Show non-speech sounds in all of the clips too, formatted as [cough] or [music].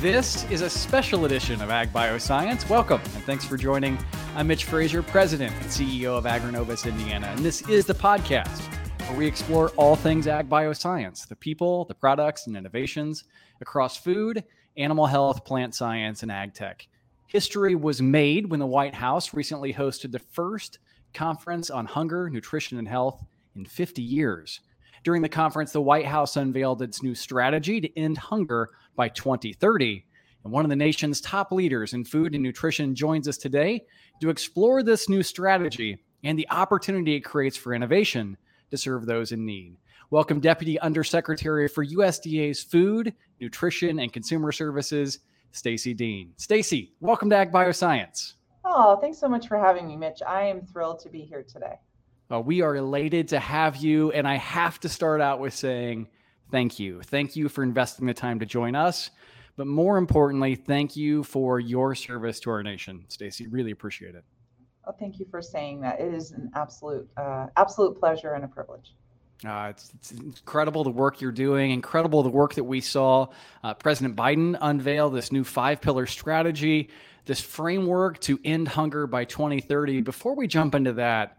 This is a special edition of Ag Bioscience. Welcome and thanks for joining. I'm Mitch Frazier, President and CEO of Agrinovus Indiana, and this is the podcast where we explore all things ag bioscience the people, the products, and innovations across food, animal health, plant science, and ag tech. History was made when the White House recently hosted the first conference on hunger, nutrition, and health in 50 years. During the conference, the White House unveiled its new strategy to end hunger by 2030. And one of the nation's top leaders in food and nutrition joins us today to explore this new strategy and the opportunity it creates for innovation to serve those in need. Welcome, Deputy Undersecretary for USDA's Food, Nutrition, and Consumer Services, Stacy Dean. Stacy, welcome to Ag Bioscience. Oh, thanks so much for having me, Mitch. I am thrilled to be here today. Uh, we are elated to have you. And I have to start out with saying thank you. Thank you for investing the time to join us. But more importantly, thank you for your service to our nation, Stacy. Really appreciate it. Oh, thank you for saying that. It is an absolute, uh, absolute pleasure and a privilege. Uh, it's, it's, incredible the work you're doing, incredible the work that we saw uh, President Biden unveil this new five pillar strategy, this framework to end hunger by 2030. Before we jump into that,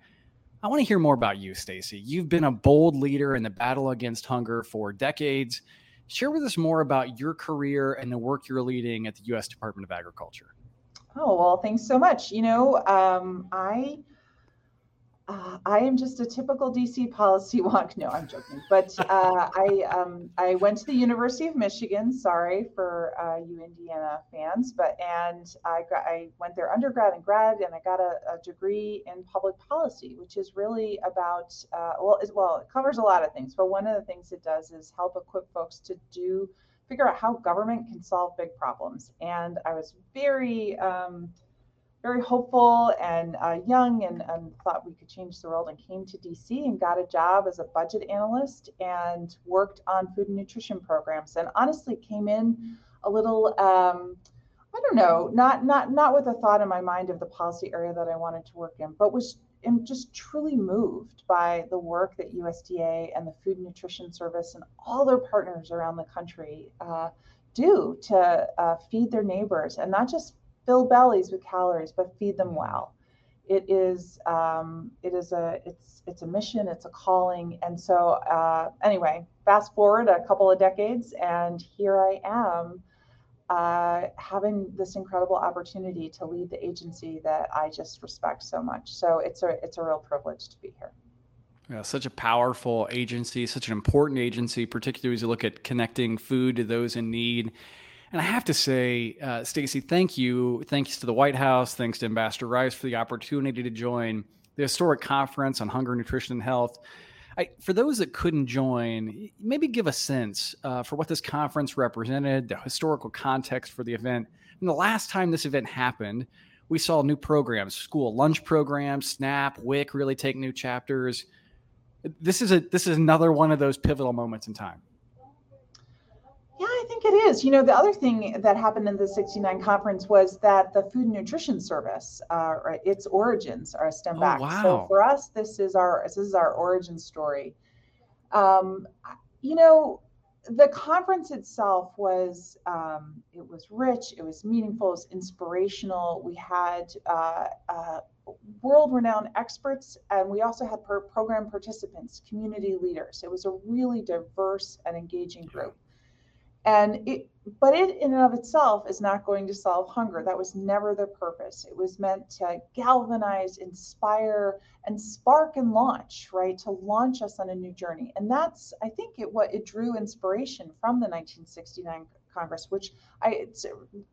I want to hear more about you, Stacy. You've been a bold leader in the battle against hunger for decades. Share with us more about your career and the work you're leading at the U.S. Department of Agriculture. Oh, well, thanks so much. You know, um, I uh, I am just a typical DC policy [laughs] wonk. No, I'm joking. But uh, I um, I went to the University of Michigan. Sorry for uh, you Indiana fans, but and I I went there undergrad and grad, and I got a, a degree in public policy, which is really about uh, well, well, it covers a lot of things. But one of the things it does is help equip folks to do figure out how government can solve big problems. And I was very um, very hopeful and uh, young and, and, thought we could change the world and came to DC and got a job as a budget analyst and worked on food and nutrition programs and honestly came in a little um, I don't know not not not with a thought in my mind of the policy area that I wanted to work in but was am just truly moved by the work that USDA and the Food and Nutrition Service and all their partners around the country uh, do to uh, feed their neighbors and not just fill bellies with calories, but feed them well. It is um, it is a it's it's a mission, it's a calling, and so uh, anyway, fast forward a couple of decades, and here I am. Uh, having this incredible opportunity to lead the agency that I just respect so much. So it's a it's a real privilege to be here. Yeah, such a powerful agency, such an important agency, particularly as you look at connecting food to those in need. And I have to say, uh, Stacy, thank you. Thanks to the White House. Thanks to Ambassador Rice for the opportunity to join the historic conference on hunger, nutrition, and health. I, for those that couldn't join, maybe give a sense uh, for what this conference represented, the historical context for the event. And the last time this event happened, we saw new programs, school lunch programs, SNAP, WIC really take new chapters. This is a this is another one of those pivotal moments in time. Yeah, I think it is. You know, the other thing that happened in the 69 conference was that the Food and Nutrition Service, uh, its origins are stem oh, back. Wow. So for us, this is our this is our origin story. Um, you know, the conference itself was um, it was rich, it was meaningful, it was inspirational. We had uh, uh, world-renowned experts, and we also had per- program participants, community leaders. It was a really diverse and engaging group and it but it in and of itself is not going to solve hunger. That was never the purpose. It was meant to galvanize inspire and spark and launch right to launch us on a new journey. And that's i think it what it drew inspiration from the 1969 congress which i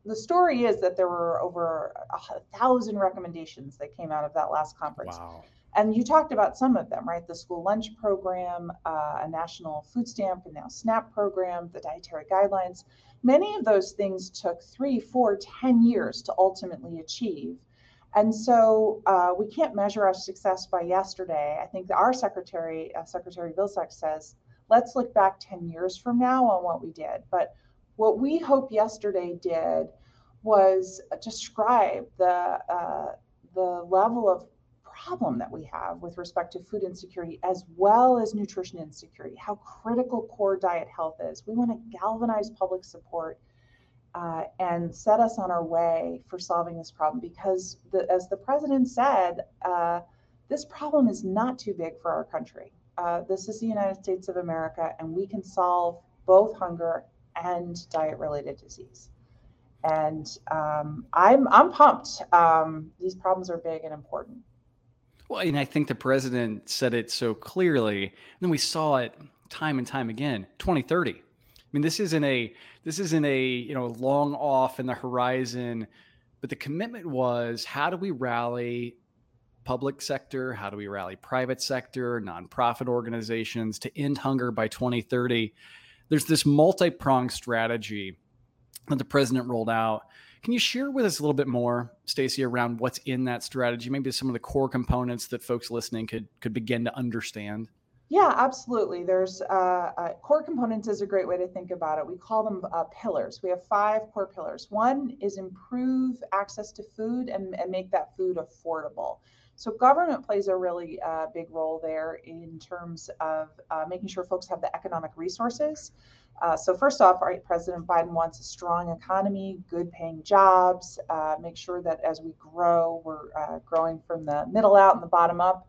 the story is that there were over a thousand recommendations that came out of that last conference. Wow and you talked about some of them, right? The school lunch program, uh, a national food stamp and now SNAP program, the dietary guidelines. Many of those things took three, four, ten years to ultimately achieve. And so uh, we can't measure our success by yesterday. I think our secretary, uh, Secretary Vilsack says, let's look back 10 years from now on what we did. But what we hope yesterday did was describe the, uh, the level of problem that we have with respect to food insecurity as well as nutrition insecurity, how critical core diet health is. We want to galvanize public support uh, and set us on our way for solving this problem. Because, the, as the president said, uh, this problem is not too big for our country. Uh, this is the United States of America, and we can solve both hunger and diet-related disease. And um, I'm I'm pumped. Um, these problems are big and important. Well, and I think the president said it so clearly, and then we saw it time and time again. 2030. I mean, this isn't a this isn't a you know long off in the horizon, but the commitment was how do we rally public sector? How do we rally private sector, nonprofit organizations to end hunger by 2030? There's this multi pronged strategy that the president rolled out. Can you share with us a little bit more, Stacy, around what's in that strategy? Maybe some of the core components that folks listening could could begin to understand. Yeah, absolutely. There's uh, uh, core components is a great way to think about it. We call them uh, pillars. We have five core pillars. One is improve access to food and, and make that food affordable. So government plays a really uh, big role there in terms of uh, making sure folks have the economic resources. Uh, so first off, right, President Biden wants a strong economy, good paying jobs, uh, make sure that as we grow, we're uh, growing from the middle out and the bottom up.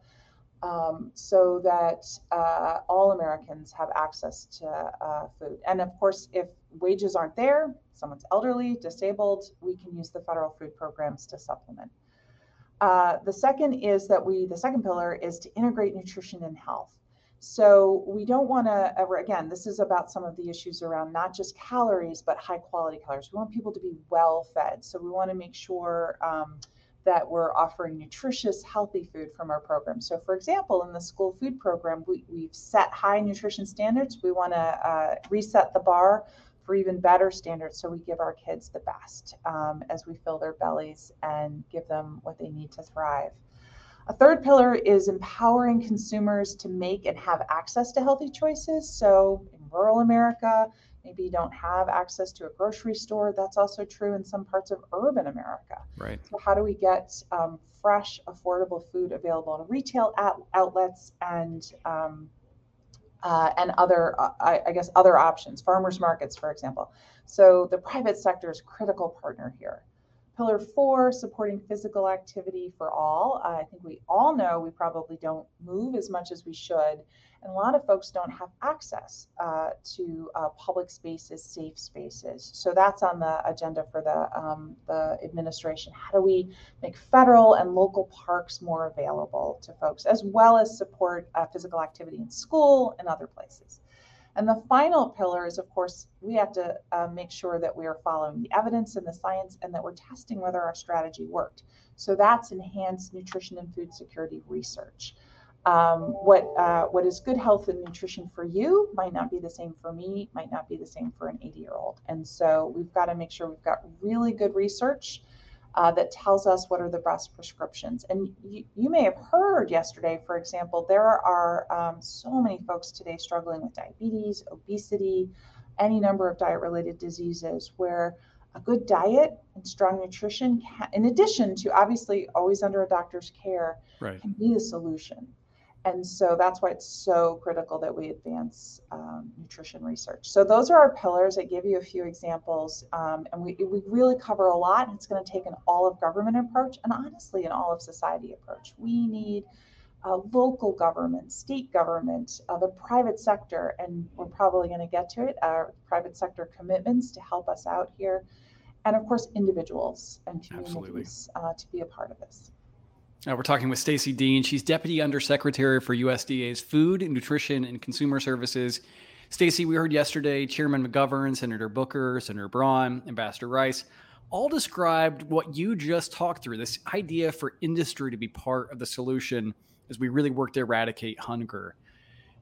Um, so that uh, all Americans have access to food. And of course, if wages aren't there, someone's elderly, disabled, we can use the federal food programs to supplement. Uh, the second is that we, the second pillar is to integrate nutrition and health. So we don't want to ever, again, this is about some of the issues around not just calories, but high quality calories. We want people to be well fed. So we want to make sure um, that we're offering nutritious, healthy food from our program. So, for example, in the school food program, we, we've set high nutrition standards. We want to uh, reset the bar for even better standards so we give our kids the best um, as we fill their bellies and give them what they need to thrive. A third pillar is empowering consumers to make and have access to healthy choices. So in rural America, maybe you don't have access to a grocery store. That's also true in some parts of urban America. Right. So how do we get um, fresh, affordable food available in retail outlets and um, uh, and other, uh, I, I, guess, other options, farmers markets, for example. So the private sector is critical partner here. Pillar four, supporting physical activity for all. Uh, I think we all know we probably don't move as much as we should. And a lot of folks don't have access uh, to uh, public spaces, safe spaces. So that's on the agenda for the, um, the administration. How do we make federal and local parks more available to folks, as well as support uh, physical activity in school and other places? And the final pillar is, of course, we have to uh, make sure that we are following the evidence and the science and that we're testing whether our strategy worked. So that's enhanced nutrition and food security research. Um, what uh, what is good health and nutrition for you might not be the same for me, might not be the same for an 80 year old. And so we've got to make sure we've got really good research uh, that tells us what are the best prescriptions. And you, you may have heard yesterday, for example, there are um, so many folks today struggling with diabetes, obesity, any number of diet related diseases where a good diet and strong nutrition, can, in addition to obviously always under a doctor's care, right. can be the solution. And so that's why it's so critical that we advance um, nutrition research. So those are our pillars. I give you a few examples, um, and we, we really cover a lot. It's going to take an all of government approach and honestly an all of society approach. We need uh, local government, state government, uh, the private sector, and we're probably going to get to it, our private sector commitments to help us out here. And of course, individuals and communities uh, to be a part of this. Uh, we're talking with Stacy Dean. She's Deputy Undersecretary for USDA's Food, Nutrition, and Consumer Services. Stacy, we heard yesterday Chairman McGovern, Senator Booker, Senator Braun, Ambassador Rice all described what you just talked through this idea for industry to be part of the solution as we really work to eradicate hunger.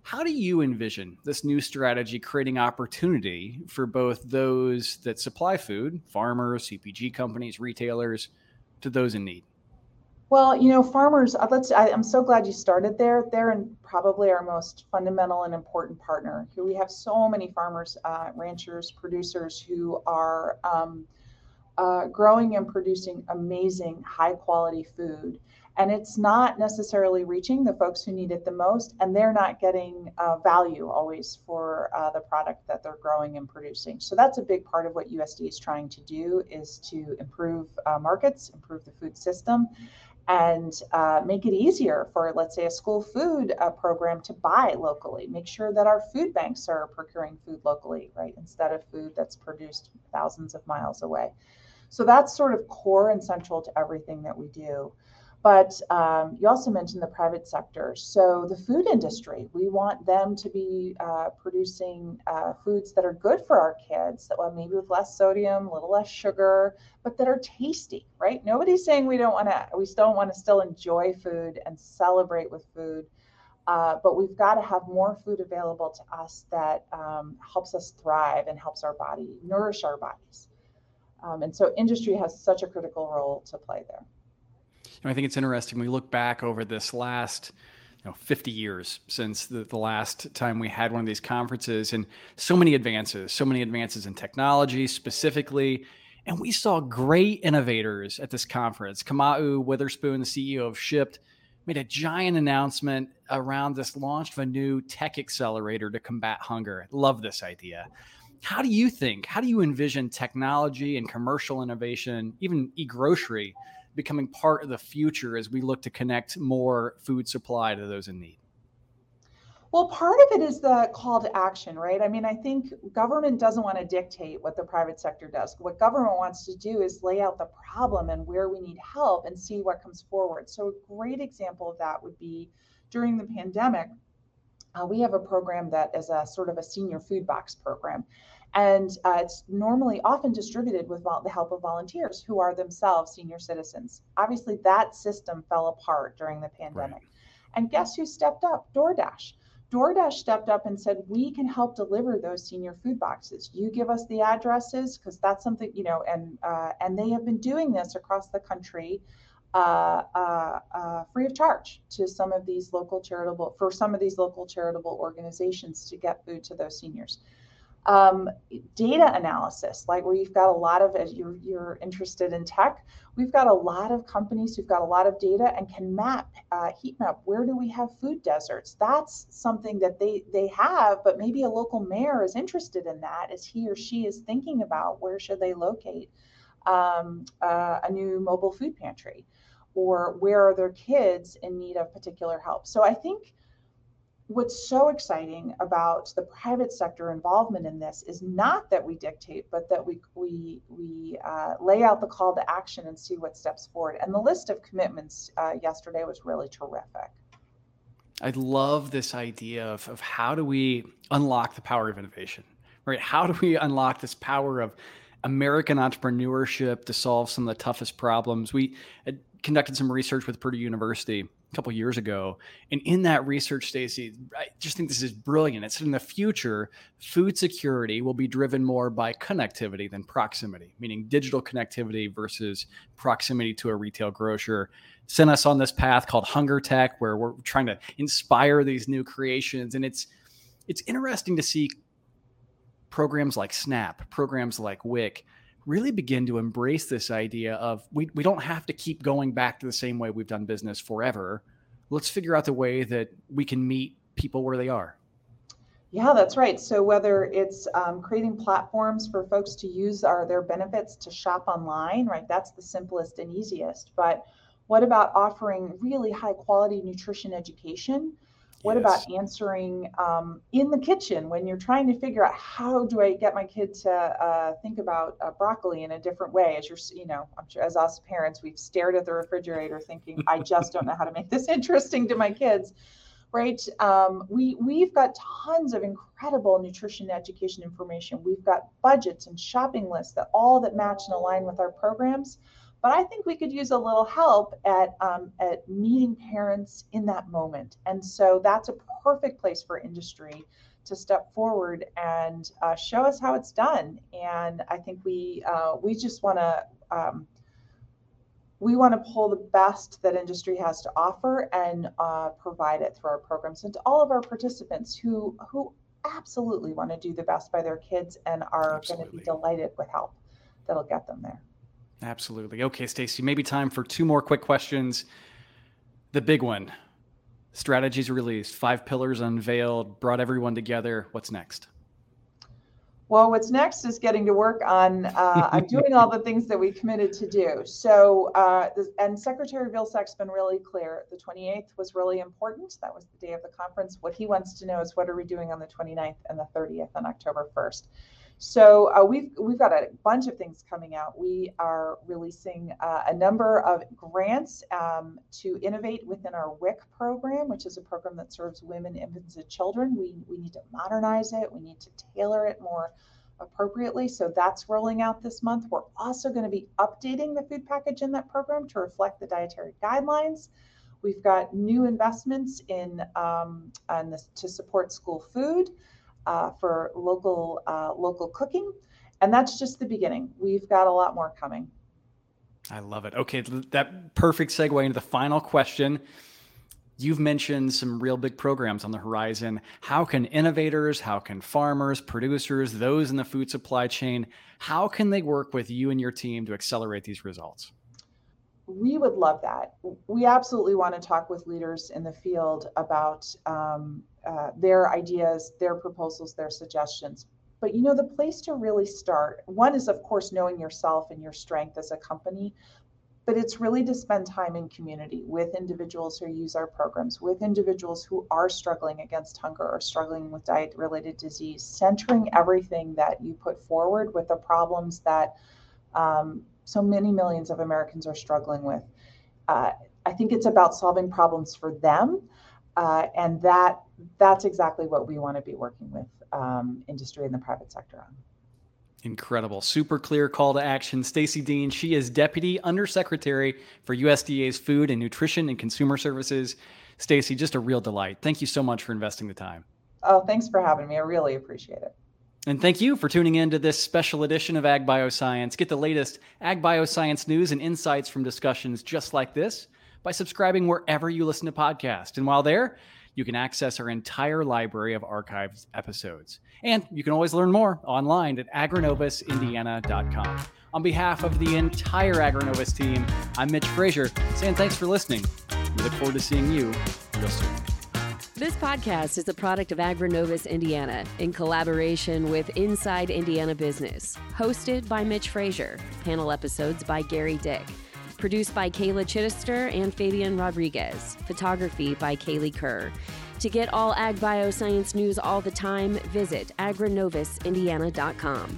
How do you envision this new strategy creating opportunity for both those that supply food, farmers, CPG companies, retailers, to those in need? Well, you know, farmers, uh, let's, I, am so glad you started there. They're in probably our most fundamental and important partner. Here we have so many farmers, uh, ranchers, producers who are um, uh, growing and producing amazing high quality food. and it's not necessarily reaching the folks who need it the most and they're not getting uh, value always for uh, the product that they're growing and producing so that's a big part of what usd is trying to do is to improve uh, markets improve the food system and uh, make it easier for let's say a school food uh, program to buy locally. Make sure that our food banks are procuring food locally right instead of food that's produced thousands of miles away. So that's sort of core and central to everything that we do but um, you also mentioned the private sector. So the food industry, we want them to be uh, producing uh, foods that are good for our kids, that well, maybe with less sodium, a little less sugar, but that are tasty, right? Nobody's saying we don't want to, we still want to still enjoy food and celebrate with food. Uh, but we've got to have more food available to us that um, helps us thrive and helps our body nourish our bodies. Um, and so industry has such a critical role to play there. I think it's interesting. We look back over this last you know, 50 years since the, the last time we had one of these conferences, and so many advances, so many advances in technology specifically. And we saw great innovators at this conference. Kamau Witherspoon, the CEO of Shipt, made a giant announcement around this launch of a new tech accelerator to combat hunger. Love this idea. How do you think, how do you envision technology and commercial innovation, even e grocery, becoming part of the future as we look to connect more food supply to those in need? Well, part of it is the call to action, right? I mean, I think government doesn't want to dictate what the private sector does. What government wants to do is lay out the problem and where we need help and see what comes forward. So, a great example of that would be during the pandemic, uh, we have a program that is a sort of a senior food box program. And uh, it's normally often distributed with the help of volunteers who are themselves senior citizens. Obviously, that system fell apart during the pandemic. Right. And guess who stepped up? DoorDash. DoorDash stepped up and said, We can help deliver those senior food boxes. You give us the addresses because that's something, you know, and uh, and they have been doing this across the country uh, uh, uh, free of charge to some of these local charitable for some of these local charitable organizations to get food to those seniors um, data analysis, like where you've got a lot of, as you're, you're interested in tech, we've got a lot of companies who've got a lot of data and can map, uh, heat map, where do we have food deserts? That's something that they, they have, but maybe a local mayor is interested in that as he or she is thinking about where should they locate um, uh, a new mobile food pantry or where are their kids in need of particular help. So I think what's so exciting about the private sector involvement in this is not that we dictate, but that we we we uh, lay out the call to action and see what steps forward. And the list of commitments uh, yesterday was really terrific. I love this idea of, of how do we unlock the power of innovation, right? How do we unlock this power of American entrepreneurship to solve some of the toughest problems? We conducted some research with Purdue University a couple years ago. And in that research, Stacy, I just think this is brilliant. It said in the future, food security will be driven more by connectivity than proximity, meaning digital connectivity versus proximity to a retail grocer. Sent us on this path called Hunger Tech, where we're trying to inspire these new creations. And it's it's interesting to see programs like Snap, programs like WIC really begin to embrace this idea of we, we don't have to keep going back to the same way we've done business forever. Let's figure out the way that we can meet people where they are. Yeah, that's right. So whether it's um, creating platforms for folks to use our their benefits to shop online, right? That's the simplest and easiest. But what about offering really high quality nutrition education what yes. about answering um, in the kitchen when you're trying to figure out how do I get my kid to uh, think about uh, broccoli in a different way? As you're, you know, I'm sure as us parents, we've stared at the refrigerator thinking, I just don't know how to make this [laughs] interesting to my kids, right? Um, we we've got tons of incredible nutrition education information. We've got budgets and shopping lists that all that match and align with our programs. But I think we could use a little help at, um, at meeting parents in that moment. And so that's a perfect place for industry to step forward and uh, show us how it's done. And I think we uh, we just want to um, we want to pull the best that industry has to offer and uh, provide it through our programs and to all of our participants who who absolutely want to do the best by their kids and are going to be delighted with help that'll get them there. Absolutely. Okay, Stacy, maybe time for two more quick questions. the big one. Strategies released, five pillars unveiled, brought everyone together. What's next? Well, what's next is getting to work on uh, doing all the things that we committed to do. So, uh, and Secretary Vilsack's been really clear. The 28th was really important. That was the day of the conference. What he wants to know is what are we doing on the 29th and the 30th on October 1st. So uh, we've we've got a bunch of things coming out. We are releasing uh, a number of grants um, to innovate within our WIC program, which is a program that serves women, infants, and children. We we need to modernize it. We need to tailor it more appropriately. So that's rolling out this month. We're also going to be updating the food package in that program to reflect the dietary guidelines. We've got new investments in um, this, to support school food uh, for local uh, local cooking, and that's just the beginning. We've got a lot more coming. I love it. Okay, that perfect segue into the final question. You've mentioned some real big programs on the horizon. How can innovators, how can farmers, producers, those in the food supply chain, how can they work with you and your team to accelerate these results? We would love that. We absolutely want to talk with leaders in the field about um, uh, their ideas, their proposals, their suggestions. But you know, the place to really start one is, of course, knowing yourself and your strength as a company, but it's really to spend time in community with individuals who use our programs, with individuals who are struggling against hunger or struggling with diet related disease, centering everything that you put forward with the problems that um, so many millions of Americans are struggling with. Uh, I think it's about solving problems for them. Uh, and that that's exactly what we want to be working with um, industry and the private sector on. Incredible. Super clear call to action. Stacy Dean, she is Deputy Undersecretary for USDA's Food and Nutrition and Consumer Services. Stacy, just a real delight. Thank you so much for investing the time. Oh, thanks for having me. I really appreciate it. And thank you for tuning in to this special edition of Ag Bioscience. Get the latest Ag Bioscience news and insights from discussions just like this by subscribing wherever you listen to podcasts. And while there, you can access our entire library of archived episodes. And you can always learn more online at agrinovusindiana.com. On behalf of the entire Agrinovus team, I'm Mitch Frazier, saying thanks for listening. We look forward to seeing you real soon. This podcast is a product of Agrinovus Indiana in collaboration with Inside Indiana Business. Hosted by Mitch Frazier. Panel episodes by Gary Dick. Produced by Kayla Chittister and Fabian Rodriguez. Photography by Kaylee Kerr. To get all ag bioscience news all the time, visit agrinovusindiana.com.